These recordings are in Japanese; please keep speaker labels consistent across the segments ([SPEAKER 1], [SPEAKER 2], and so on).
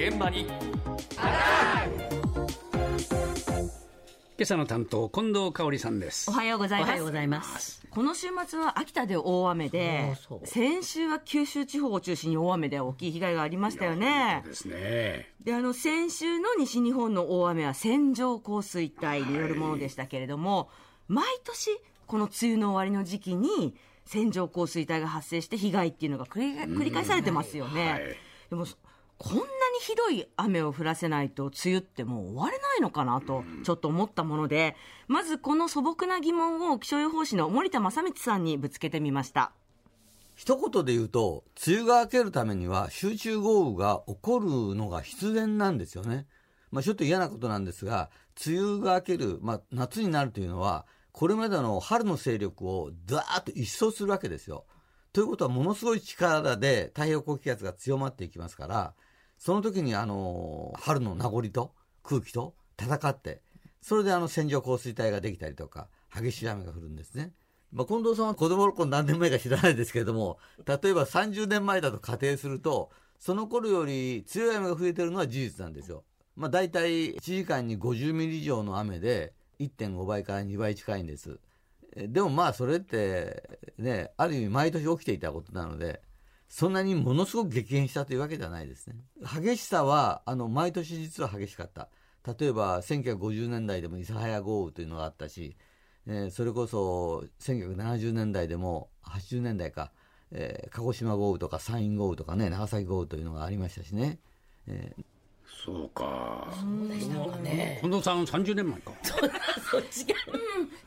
[SPEAKER 1] 現場に今朝の担当近藤香織さんです
[SPEAKER 2] おはようございます。
[SPEAKER 3] おはようございます。
[SPEAKER 2] この週末は秋田で大雨で
[SPEAKER 3] そうそう、
[SPEAKER 2] 先週は九州地方を中心に大雨で大きい被害がありましたよね。
[SPEAKER 1] ですね
[SPEAKER 2] で、あの、先週の西日本の大雨は線状降水帯によるものでしたけれども、毎年、この梅雨の終わりの時期に、線状降水帯が発生して被害っていうのが繰り繰り返されてますよね。
[SPEAKER 1] はい
[SPEAKER 2] でも、こんなにひどい雨を降らせないと、梅雨ってもう終われないのかなと、ちょっと思ったもので、まずこの素朴な疑問を気象予報士の森田正光さんにぶつけてみました。
[SPEAKER 4] 一言で言うと、梅雨が明けるためには集中豪雨が起こるのが必然なんですよね。まあちょっと嫌なことなんですが、梅雨が明ける、まあ夏になるというのは、これまでの春の勢力をダーッと一掃するわけですよ。ということはものすごい力で太平洋高気圧が強まっていきますから、その時にあの、春の名残と空気と戦って、それであの線状降水帯ができたりとか、激しい雨が降るんですね。まあ、近藤さんは子供の頃何年前か知らないですけれども、例えば30年前だと仮定すると、その頃より強い雨が増えてるのは事実なんですよ。まあ、大体1時間に50ミリ以上の雨で1.5倍から2倍近いんです。でもまあそれってね、ある意味毎年起きていたことなので、そんなにものすごく激変したというわけではないですね。激しさは、あの、毎年実は激しかった。例えば、1950年代でも諫早豪雨というのがあったし、えーそれこそ1970年代でも80年代か、えー鹿児島豪雨とか山陰豪雨とかね長崎豪雨というのがありましたしね、えー
[SPEAKER 1] そうか
[SPEAKER 3] なんかね。
[SPEAKER 1] 近藤さん30年前か
[SPEAKER 3] そっちが。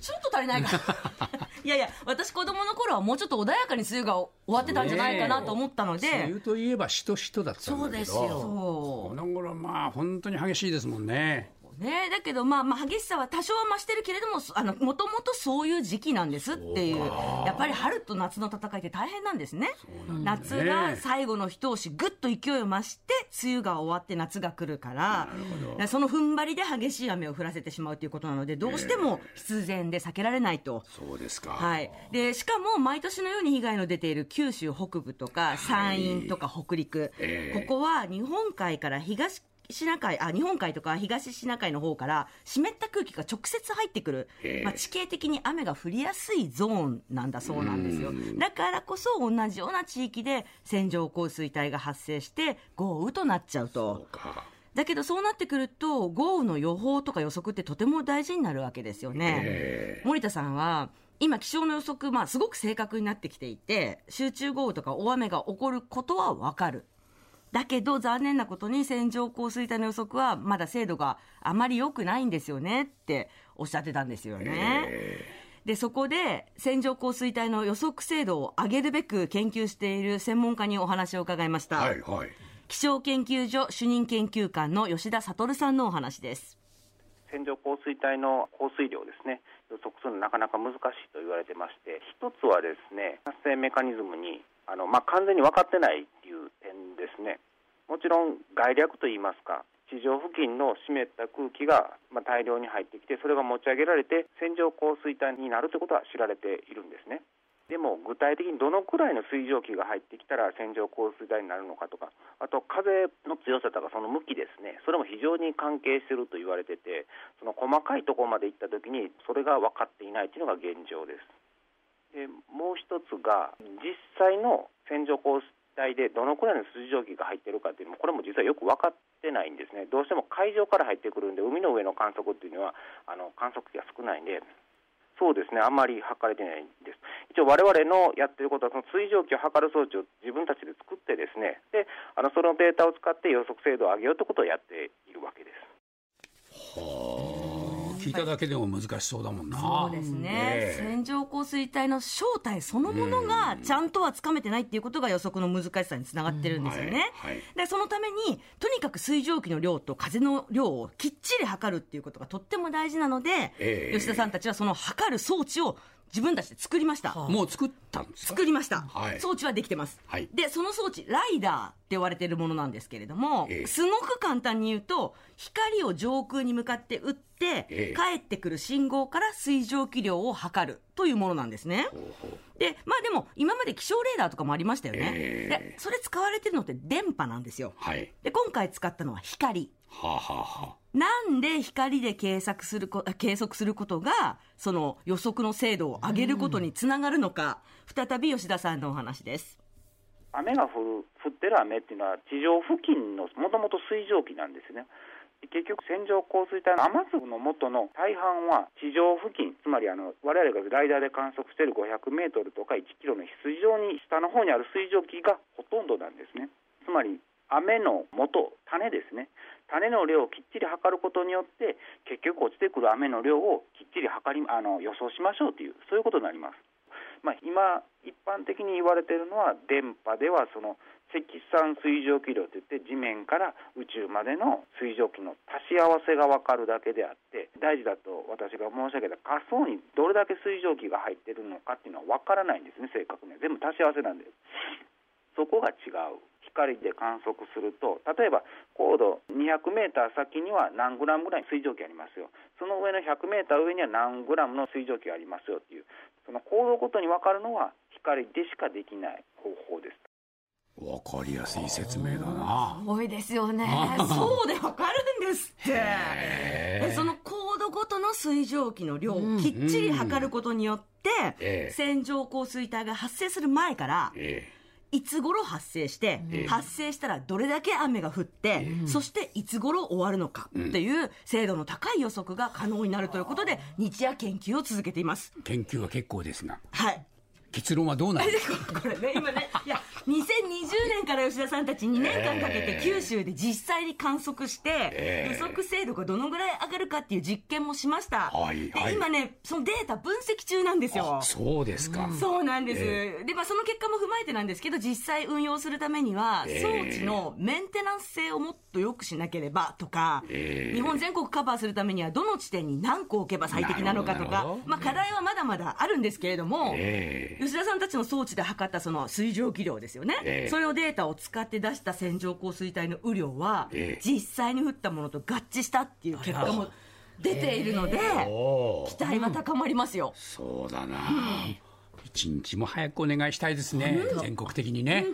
[SPEAKER 2] ちょっと足りないか いやいや、私子供の頃はもうちょっと穏やかに梅雨が終わってたんじゃないかなと思ったので、
[SPEAKER 1] 梅雨といえばしとしとだったんだ
[SPEAKER 3] そうですよ
[SPEAKER 2] そ
[SPEAKER 1] この頃まあ本当に激しいですもんね
[SPEAKER 2] う。ね、だけど、まあ、まあ、激しさは多少は増してるけれども、あの、もともとそういう時期なんですっていう。やっぱり春と夏の戦いって大変なんですね。夏が最後の一押し、ぐっと勢いを増して、梅雨が終わって夏が来るから、その踏ん張りで激しい雨を降らせてしまうということなので、どうしても必然で避けられないと。
[SPEAKER 1] そうですか。
[SPEAKER 2] はい、でしかも毎年のように被害の出ている九州北部とか山陰とか北陸、
[SPEAKER 1] ええ。
[SPEAKER 2] ここは日本海から東シナ海あ日本海とか東シナ海の方から湿った空気が直接入ってくる、
[SPEAKER 1] ええ
[SPEAKER 2] まあ、地形的に雨が降りやすいゾーンなんだそうなんですよだからこそ同じような地域で線状降水帯が発生して豪雨となっちゃうと。
[SPEAKER 1] か
[SPEAKER 2] だけどそうなってくると豪雨の予報とか予測ってとても大事になるわけですよね。森田さんは今気象の予測、まあ、すごく正確になってきていて集中豪雨とか大雨が起こることは分かる。だけど残念なことに線状降水帯の予測はまだ精度があまり良くないんですよねっておっしゃってたんですよね。でそこで線状降水帯の予測精度を上げるべく研究している専門家にお話を伺いました。
[SPEAKER 1] はいはい
[SPEAKER 2] 気象研究所主任研究官の吉田悟さんのお話です。
[SPEAKER 5] 線状降水帯の降水量ですね予測するのなかなか難しいと言われてまして一つはですね発生メカニズムにあの、まあ、完全に分かってないっていう点もちろん概略といいますか地上付近の湿った空気が、ま、大量に入ってきてそれが持ち上げられて線状降水帯になるということは知られているんですね。でも具体的にどのくらいの水蒸気が入ってきたら線状降水帯になるのかとかあと風の強さとかその向きですね。それも非常に関係していると言われててその細かいところまで行った時にそれが分かっていないというのが現状です。でもう一つが実際の線状降水帯でどのくらいの水蒸気が入ってるかっていうのもこれも実はよく分かってないんですねどうしても海上から入ってくるんで海の上の観測っていうのはあの観測機が少ないんでそうですね、あんまり測れてないんです。一応、我々のやってることは、その水蒸気を測る装置を自分たちで作ってですね、で、あのそのデータを使って予測精度を上げようということをやっているわけです。
[SPEAKER 1] 聞いただけでも難しそうだもんな。
[SPEAKER 2] そうですね、線状降水帯の正体そのものがちゃんとはつかめてないっていうことが予測の難しさにつながってるんですよね。
[SPEAKER 1] はいはい
[SPEAKER 2] でそのためにとにかく水蒸気の量と風の量をきっちり測るっていうことがとっても大事なので、
[SPEAKER 1] ええ
[SPEAKER 2] 吉田さんたちはその測る装置を自分たちで作りました。
[SPEAKER 1] もう作ったんですか？
[SPEAKER 2] 作りました、
[SPEAKER 1] はい。
[SPEAKER 2] 装置はできてます、
[SPEAKER 1] はい。
[SPEAKER 2] でその装置ライダーって言われてるものなんですけれども、
[SPEAKER 1] ええ。
[SPEAKER 2] すごく簡単に言うと光を上空に向かって打って、
[SPEAKER 1] ええ。
[SPEAKER 2] 帰ってくる信号から水蒸気量を測るというものなんですね。でまあでも今まで気象レーダーとかもありましたよね、
[SPEAKER 1] ええ。
[SPEAKER 2] でそれ使われてるのって電波なんですよ。
[SPEAKER 1] はい。
[SPEAKER 2] で今回使ったのは光。
[SPEAKER 1] はあ、はあはあ、
[SPEAKER 2] なんで光で計測するこ計測することがその予測の精度を上げることにつながるのか、再び吉田さんのお話です。
[SPEAKER 5] 雨が降る降ってる雨っていうのは地上付近のもともと水蒸気なんですね。結局線状降水帯の雨粒の元の大半は地上付近つまりあの我々がライダーで観測している500メートルとか1キロの非常に下の方にある水蒸気がほとんどなんですね。つまり雨の元種ですね種の量をきっちり測ることによって結局落ちてくる雨の量をきっちり測りあの予想しましょうというそういうことになりますまあ、今、一般的に言われているのは、電波ではその積算水蒸気量といって、地面から宇宙までの水蒸気の足し合わせが分かるだけであって、大事だと私が申し上げた下層にどれだけ水蒸気が入ってるのかっていうのは分からないんですね、正確には。全部足し合わせなんで。そこが違う。光で観測すると、例えば高度200メーター先には何グラムぐらいの水蒸気ありますよ。その上の100メーター上には何グラムの水蒸気がありますよっていう、その高度ごとに分かるのは光でしかできない方法です。
[SPEAKER 1] わかりやすい説明だな。
[SPEAKER 2] 多いですよね。そうでわかるんですって。でその高度ごとの水蒸気の量をきっちり測ることによって、
[SPEAKER 1] ええ
[SPEAKER 2] 線状降水帯が発生する前から、
[SPEAKER 1] え
[SPEAKER 2] いつ頃発生して、発生したらどれだけ雨が降って、そしていつ頃終わるのかっていう精度の高い予測が可能になるということで、日夜研究を続けています。
[SPEAKER 1] え研究は結構ですが、
[SPEAKER 2] はい。
[SPEAKER 1] 結論はどうなる？
[SPEAKER 2] これね、今ね、いや、2020年から吉田さんたち2年間かけて九州で実際に観測して、予測精度がどのぐらい上がるかっていう実験もしました。
[SPEAKER 1] はいはい。
[SPEAKER 2] で今ね、そのデータ分析中なんですよ。
[SPEAKER 1] そうですか。
[SPEAKER 2] そうなんです、でまあ、その結果も踏まえてなんですけど実際運用するためには装置のメンテナンス性をもっと良くしなければとか、日本全国カバーするためにはどの地点に何個置けば最適なのかとかまあ、課題はまだまだあるんですけれども、
[SPEAKER 1] え
[SPEAKER 2] 吉田さんたちの装置で測ったその水蒸気量ですよね、
[SPEAKER 1] ええ。
[SPEAKER 2] それをデータを使って出した線状降水帯の雨量は、
[SPEAKER 1] ええ。
[SPEAKER 2] 実際に降ったものと合致したっていう結果も出ているので、
[SPEAKER 1] お
[SPEAKER 2] 期待は高まりますよ。
[SPEAKER 1] そうだな。一日も早くお願いしたいですね。全国的にね。